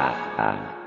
Dadah.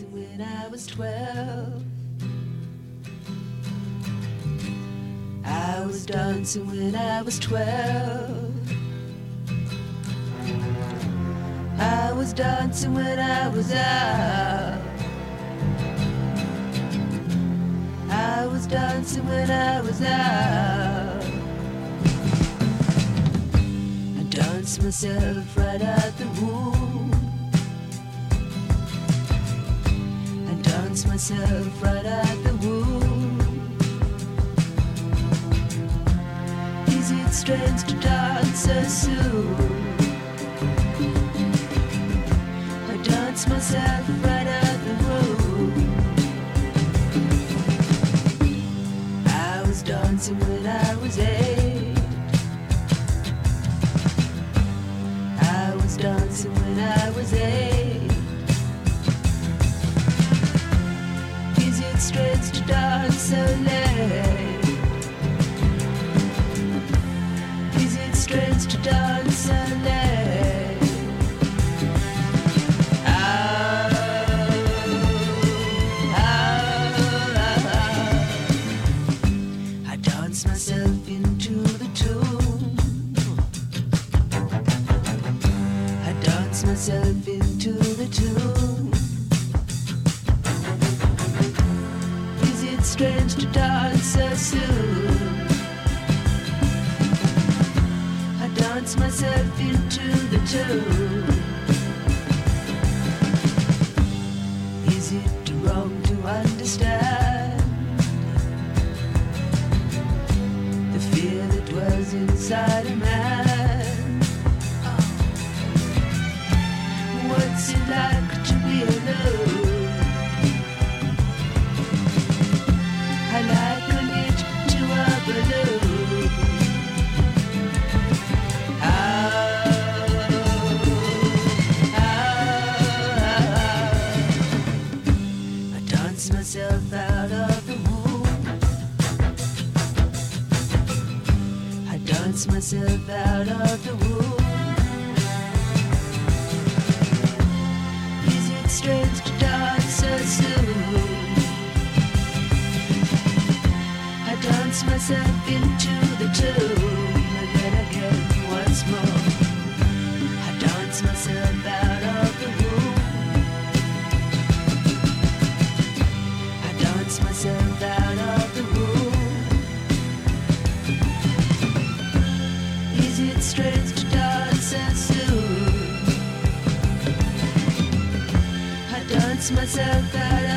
When I was twelve. I was dancing when I was twelve. I was dancing when I was out. I was dancing when I was out. I danced myself right out the womb. I myself right out the womb. Is it strange to dance so soon? I danced myself right out the room. I was dancing when I was eight. I was dancing when I was eight. Strange to dance so late? Is it strange to dance dance myself into the tune and then again once more. I dance myself out of the room. I dance myself out of the room. Is it strange to dance so soon? I dance myself out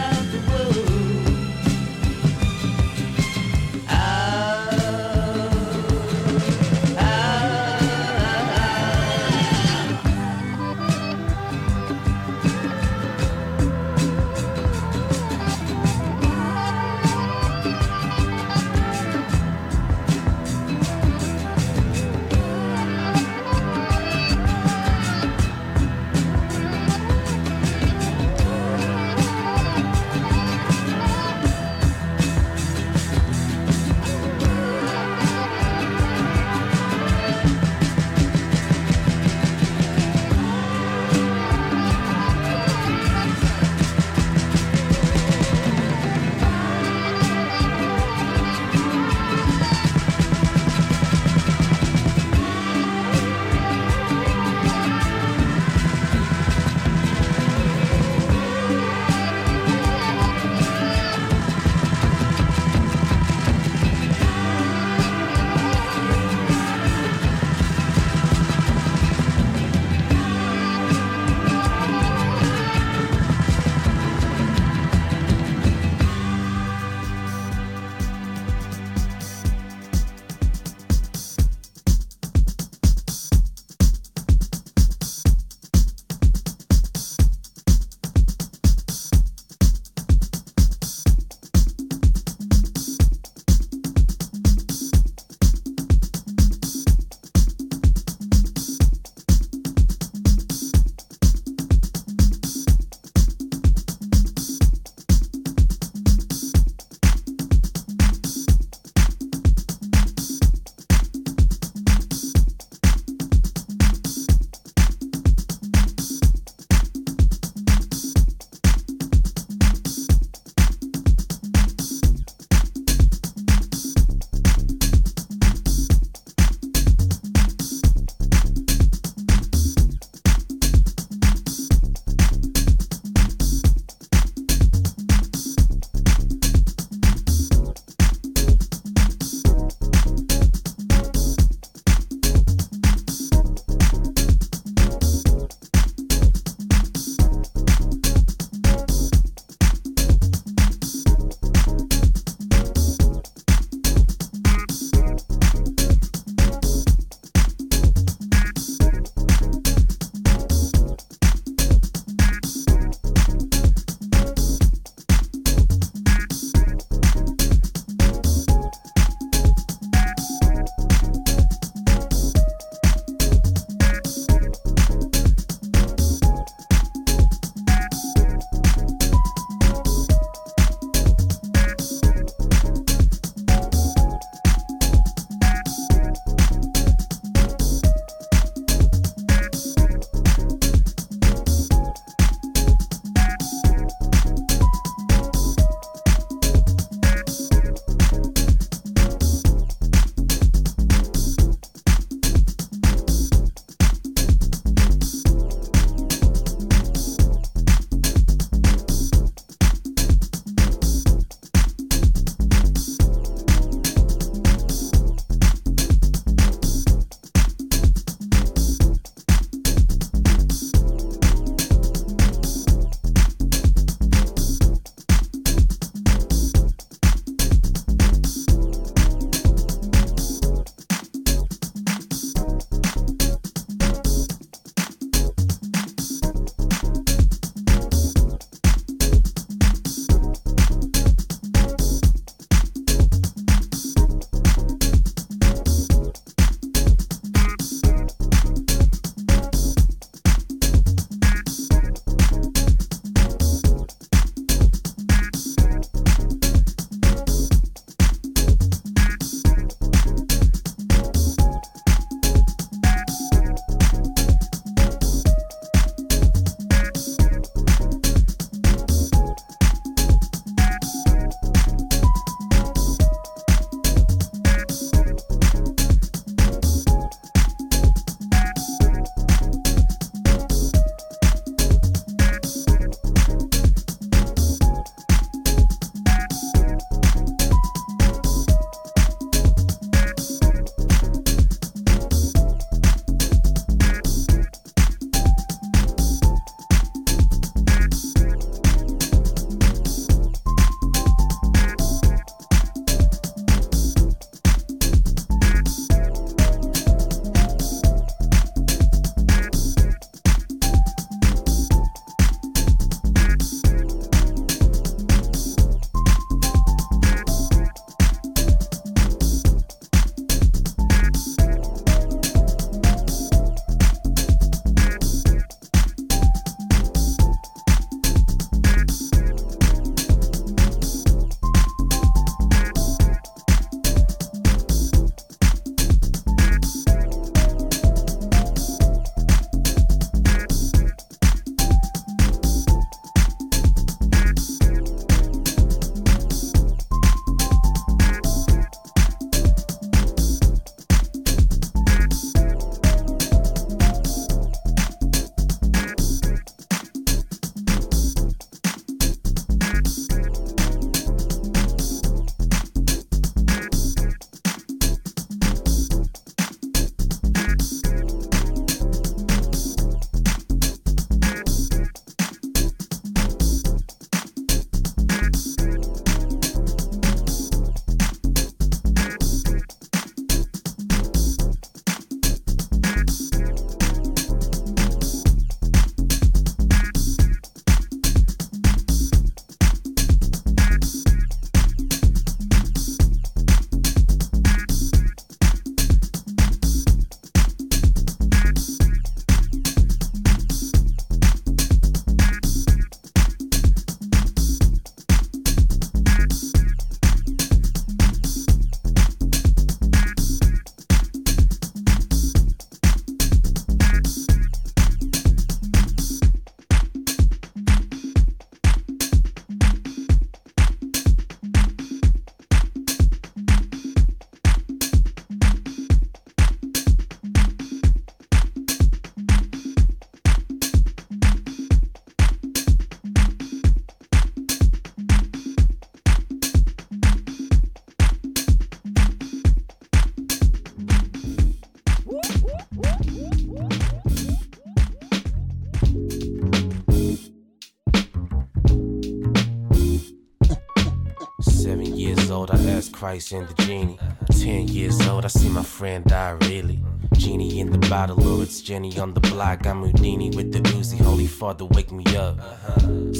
Christ and the genie. Ten years old, I see my friend die really. Genie in the bottle, or it's Jenny on the block. I'm Houdini with the Uzi. Holy Father, wake me up.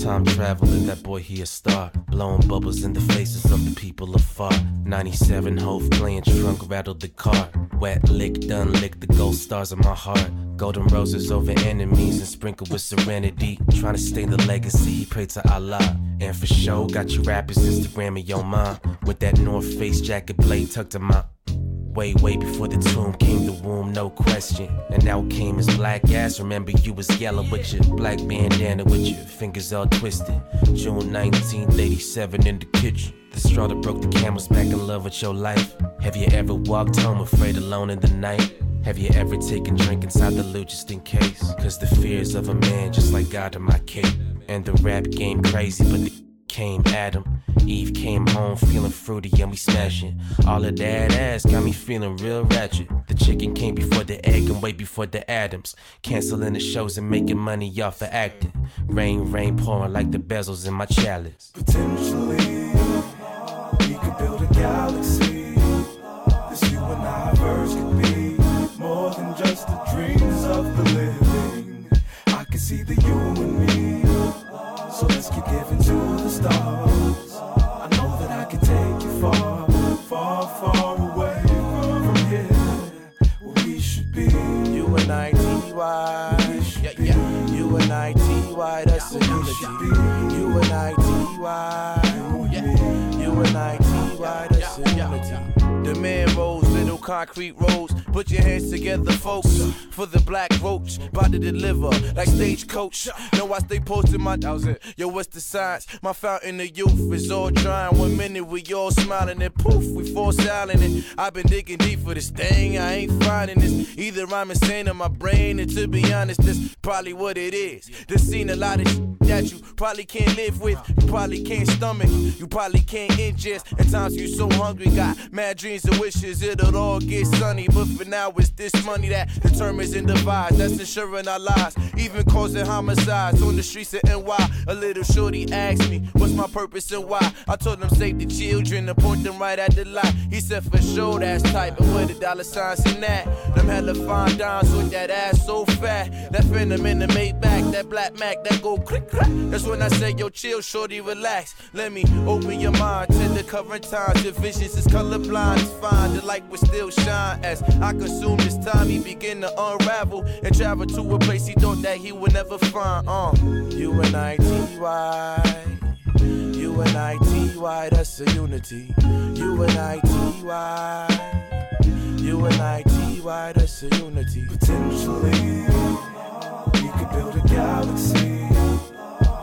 Time traveling, that boy he a star. Blowing bubbles in the faces of the people afar. 97 Hove playing trunk, rattled the car. Wet lick, done lick the gold stars in my heart. Golden roses over enemies and sprinkled with serenity. Trying to stay the legacy, pray to Allah. And for sure, got you rappers Instagramming your mom. With that North Face jacket blade tucked in my Way, way before the tomb came the womb, no question. And now came his black ass. Remember, you was yellow with your black bandana with your fingers all twisted. June 1987 in the kitchen. The straw that broke the camel's back in love with your life. Have you ever walked home afraid alone in the night? Have you ever taken drink inside the loot just in case? Cause the fears of a man just like God in my cape. And the rap game crazy, but the came Adam. Eve came home feeling fruity and we smashing. All of that ass got me feeling real ratchet. The chicken came before the egg and way before the Adams. Canceling the shows and making money off for acting. Rain, rain pouring like the bezels in my chalice. Potentially, we could build a galaxy. This you and I verse could be more than just the dreams of the living. I can see the you and me. So let's keep giving to the stars. I know that I can take you far, far, far away from here, where we should be. You and I, T-Y. Yeah, yeah. You and I, T-Y, that's a unity. You and I, T-Y. Yeah. Yeah. You and I, T-Y, that's a unity. The man rolls, little concrete rolls. Put your hands together, folks. For the black roach, about to deliver like stagecoach. Know I stay posted, my that was it. Yo, what's the science? My fountain of youth is all drying. One minute we all smiling and poof, we fall silent. And I've been digging deep for this thing. I ain't finding this. Either I'm insane in my brain, and to be honest, that's probably what it is. This seen a lot of shit that you probably can't live with. You probably can't stomach. You probably can't ingest. At times you so hungry, got mad dreams and wishes it'll all get sunny. But for now, it's this money that determines and divides. That's ensuring our lives, even causing homicides on the streets of NY. A little shorty asked me, What's my purpose and why? I told him, Save the children and point them right at the light. He said, For sure, that's tight, but where the dollar signs in that? Them hella fine dimes with that ass so fat. That phantom in the Maybach, that black Mac, that go click clack. That's when I say, Yo, chill, shorty, relax. Let me open your mind to the current times. Your visions is colorblind, fine. The light will still shine as I consume this time. He begin to unravel and travel to a place he thought that he would never find. Uh, you and I, T-Y. You and I, T-Y, that's a unity. You and I, T-Y. You and I, T-Y, that's a unity. Potentially, we could build a galaxy.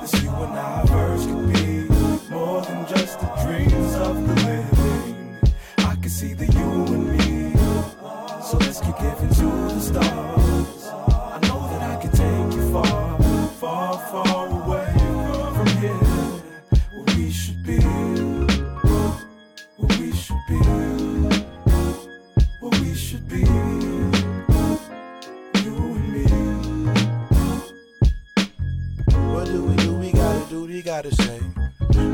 This you and I verse could be more than just the dreams of the. I can see the you and me. So let's keep giving to the stars. I know that I can take you far, far, far away from here, where we should be. Where we should be. Where we should be. You and me. What do we do? We gotta do, we gotta say.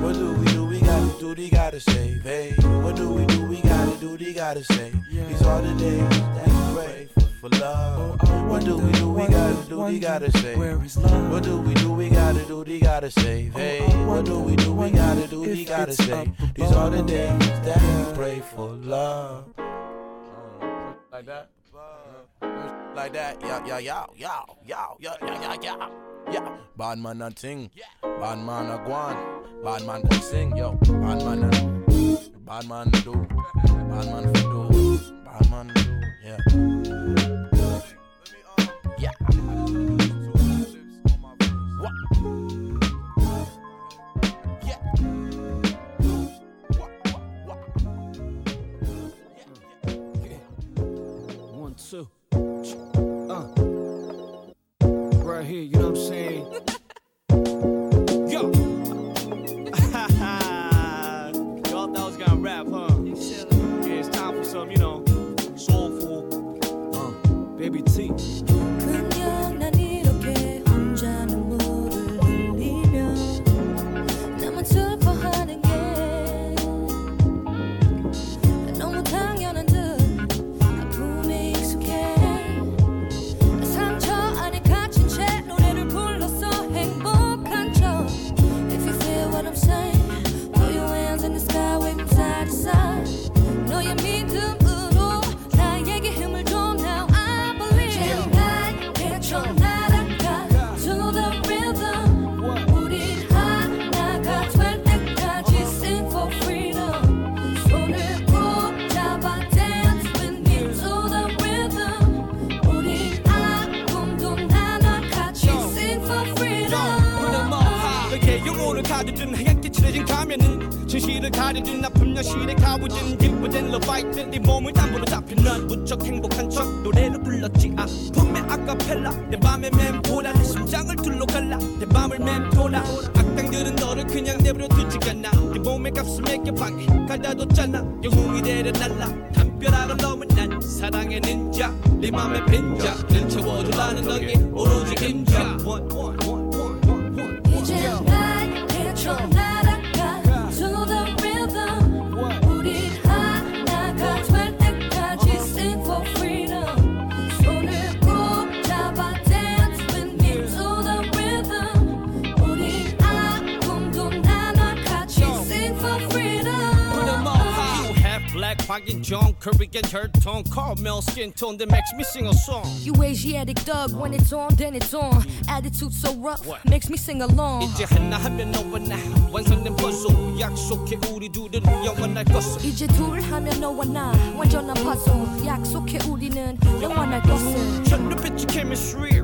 What do we do? We gotta do, we gotta save. Hey, what do we do? We gotta do, we gotta say. These are the days that we pray for, for love. What do we do? We gotta do, we gotta say. Where is love? What do we do? We gotta do, we gotta save. Hey, what do we do? We gotta do, we gotta say. These are the days that we pray for love. Like that? Like that, yeah, yeah, yeah, yeah, yeah, yeah, yeah, yeah, yeah. Bad man a ting, bad man a guan, bad man can sing, yo, bad man a, bad man do, bad man for do, bad man do. Yeah. skin tone that makes me sing a song. You Asiatic dog, when it's on, then it's on. Attitude so rough, what? makes me sing along. 이제 너와 나 완성된 약속해 우리 둘은 영원할 이제 너와 나 완전한 약속해 우리는 영원할 chemistry.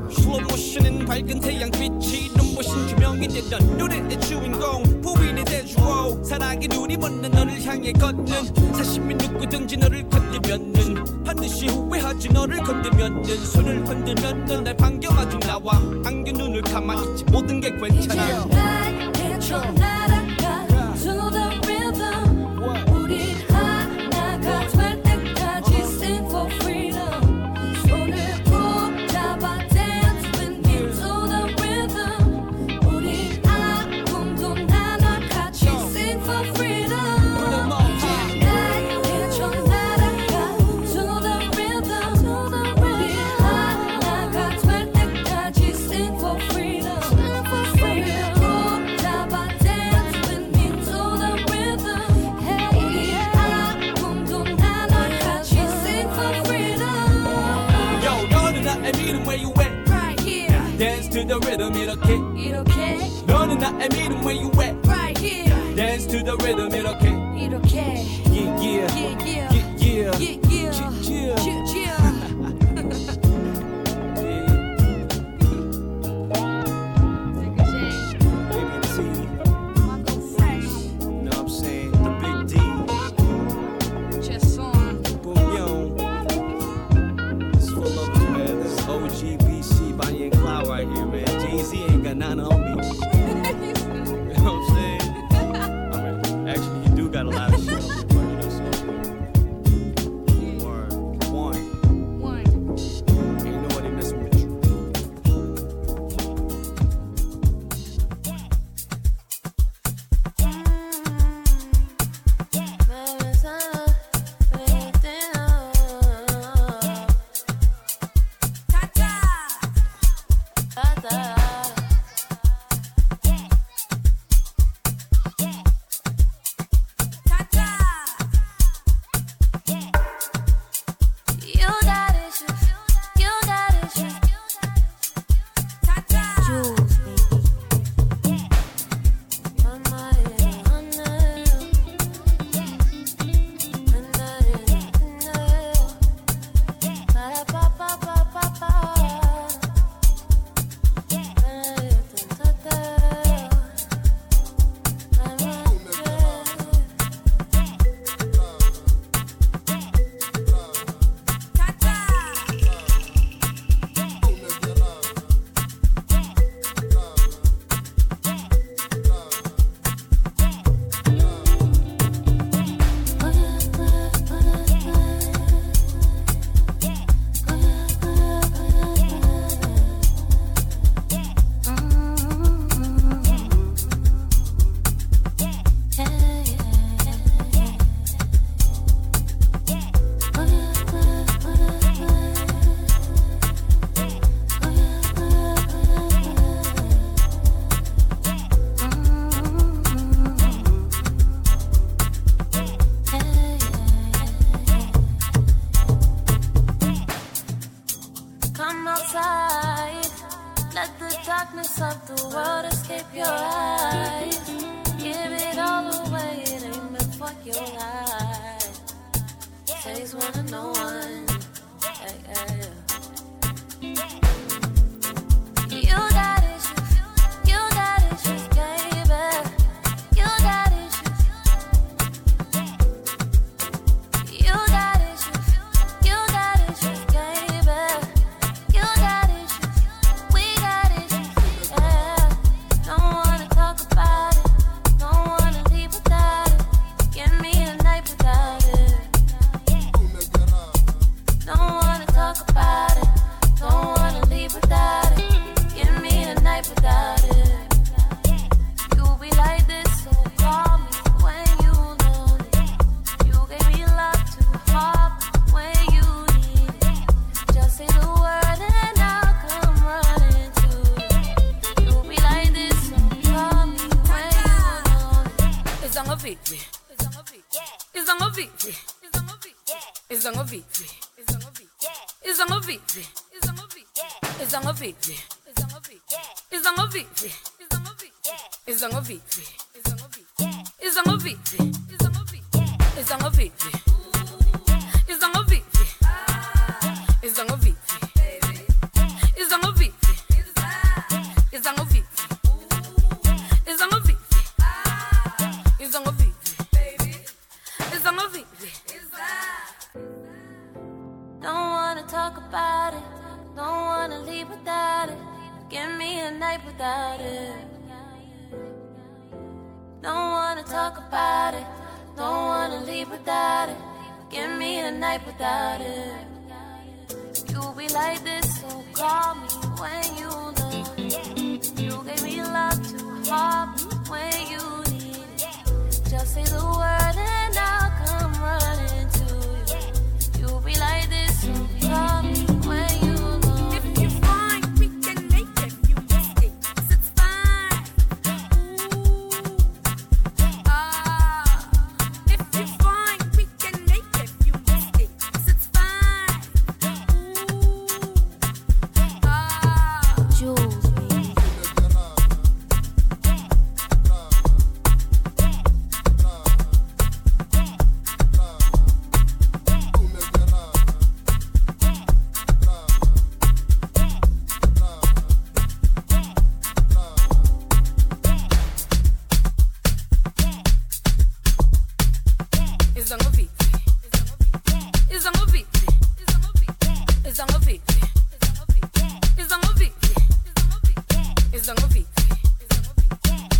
outside. Let the darkness of the world escape your eyes. Give it all away, it ain't meant for your life. Takes one to no one. Hey, hey. You got.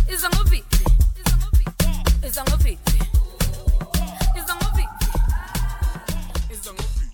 It's a movie. It's a movie. It's a movie. It's a movie.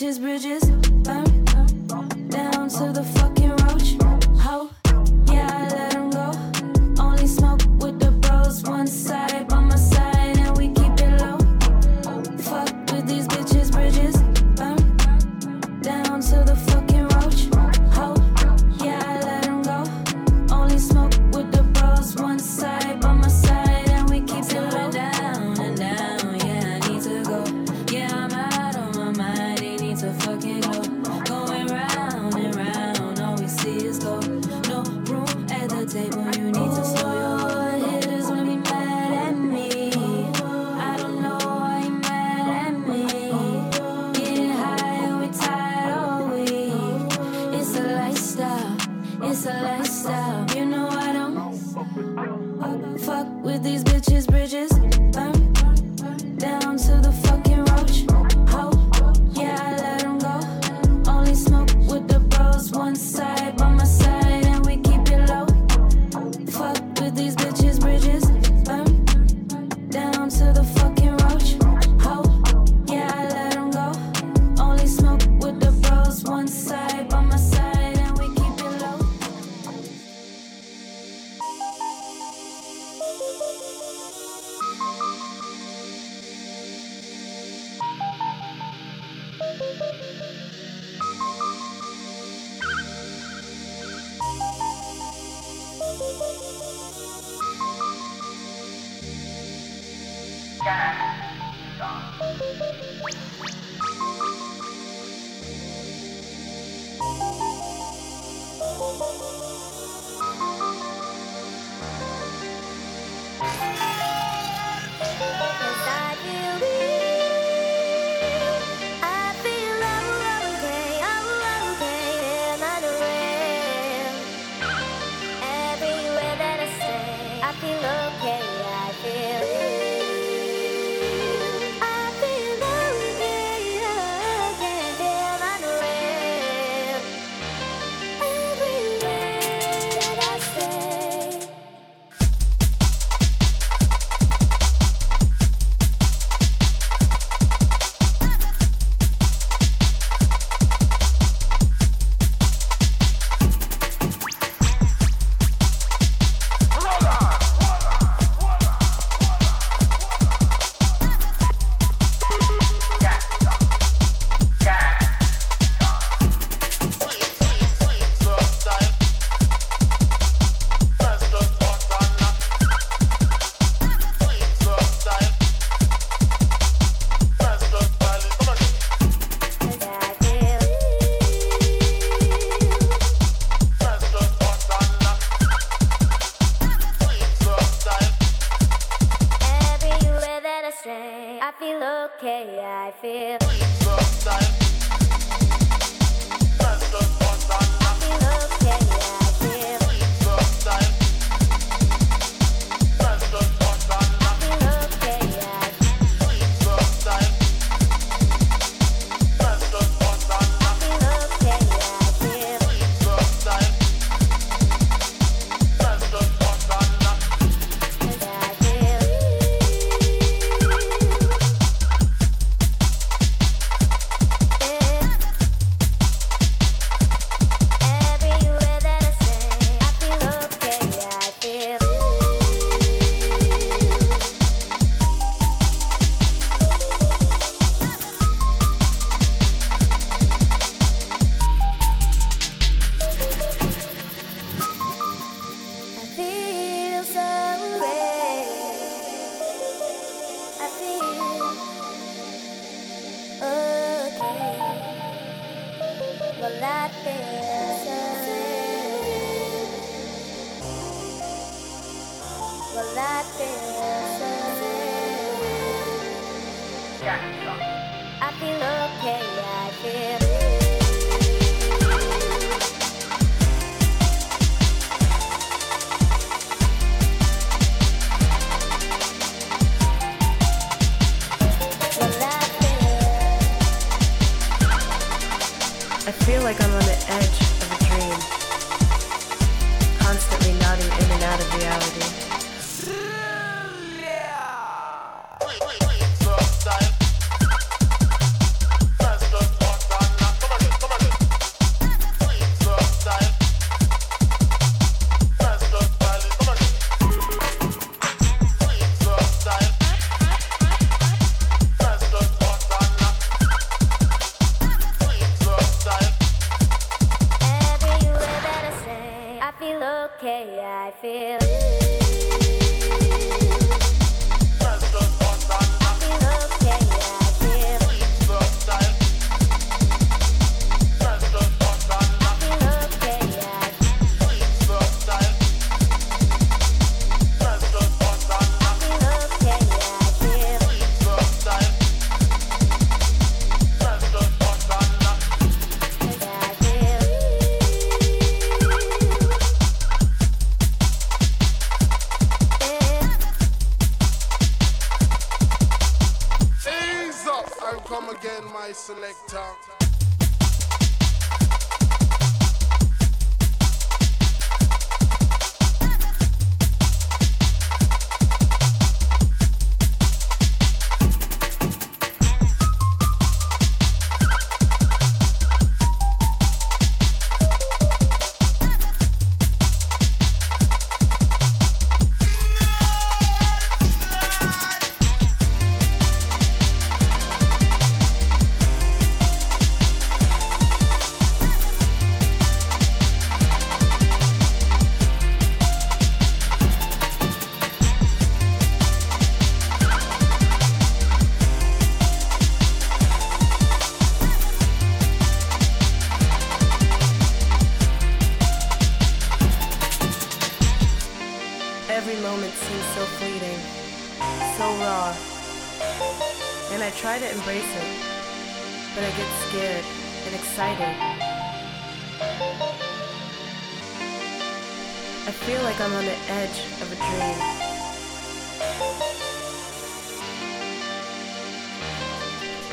With bridges.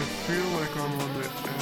Feel like I'm on the.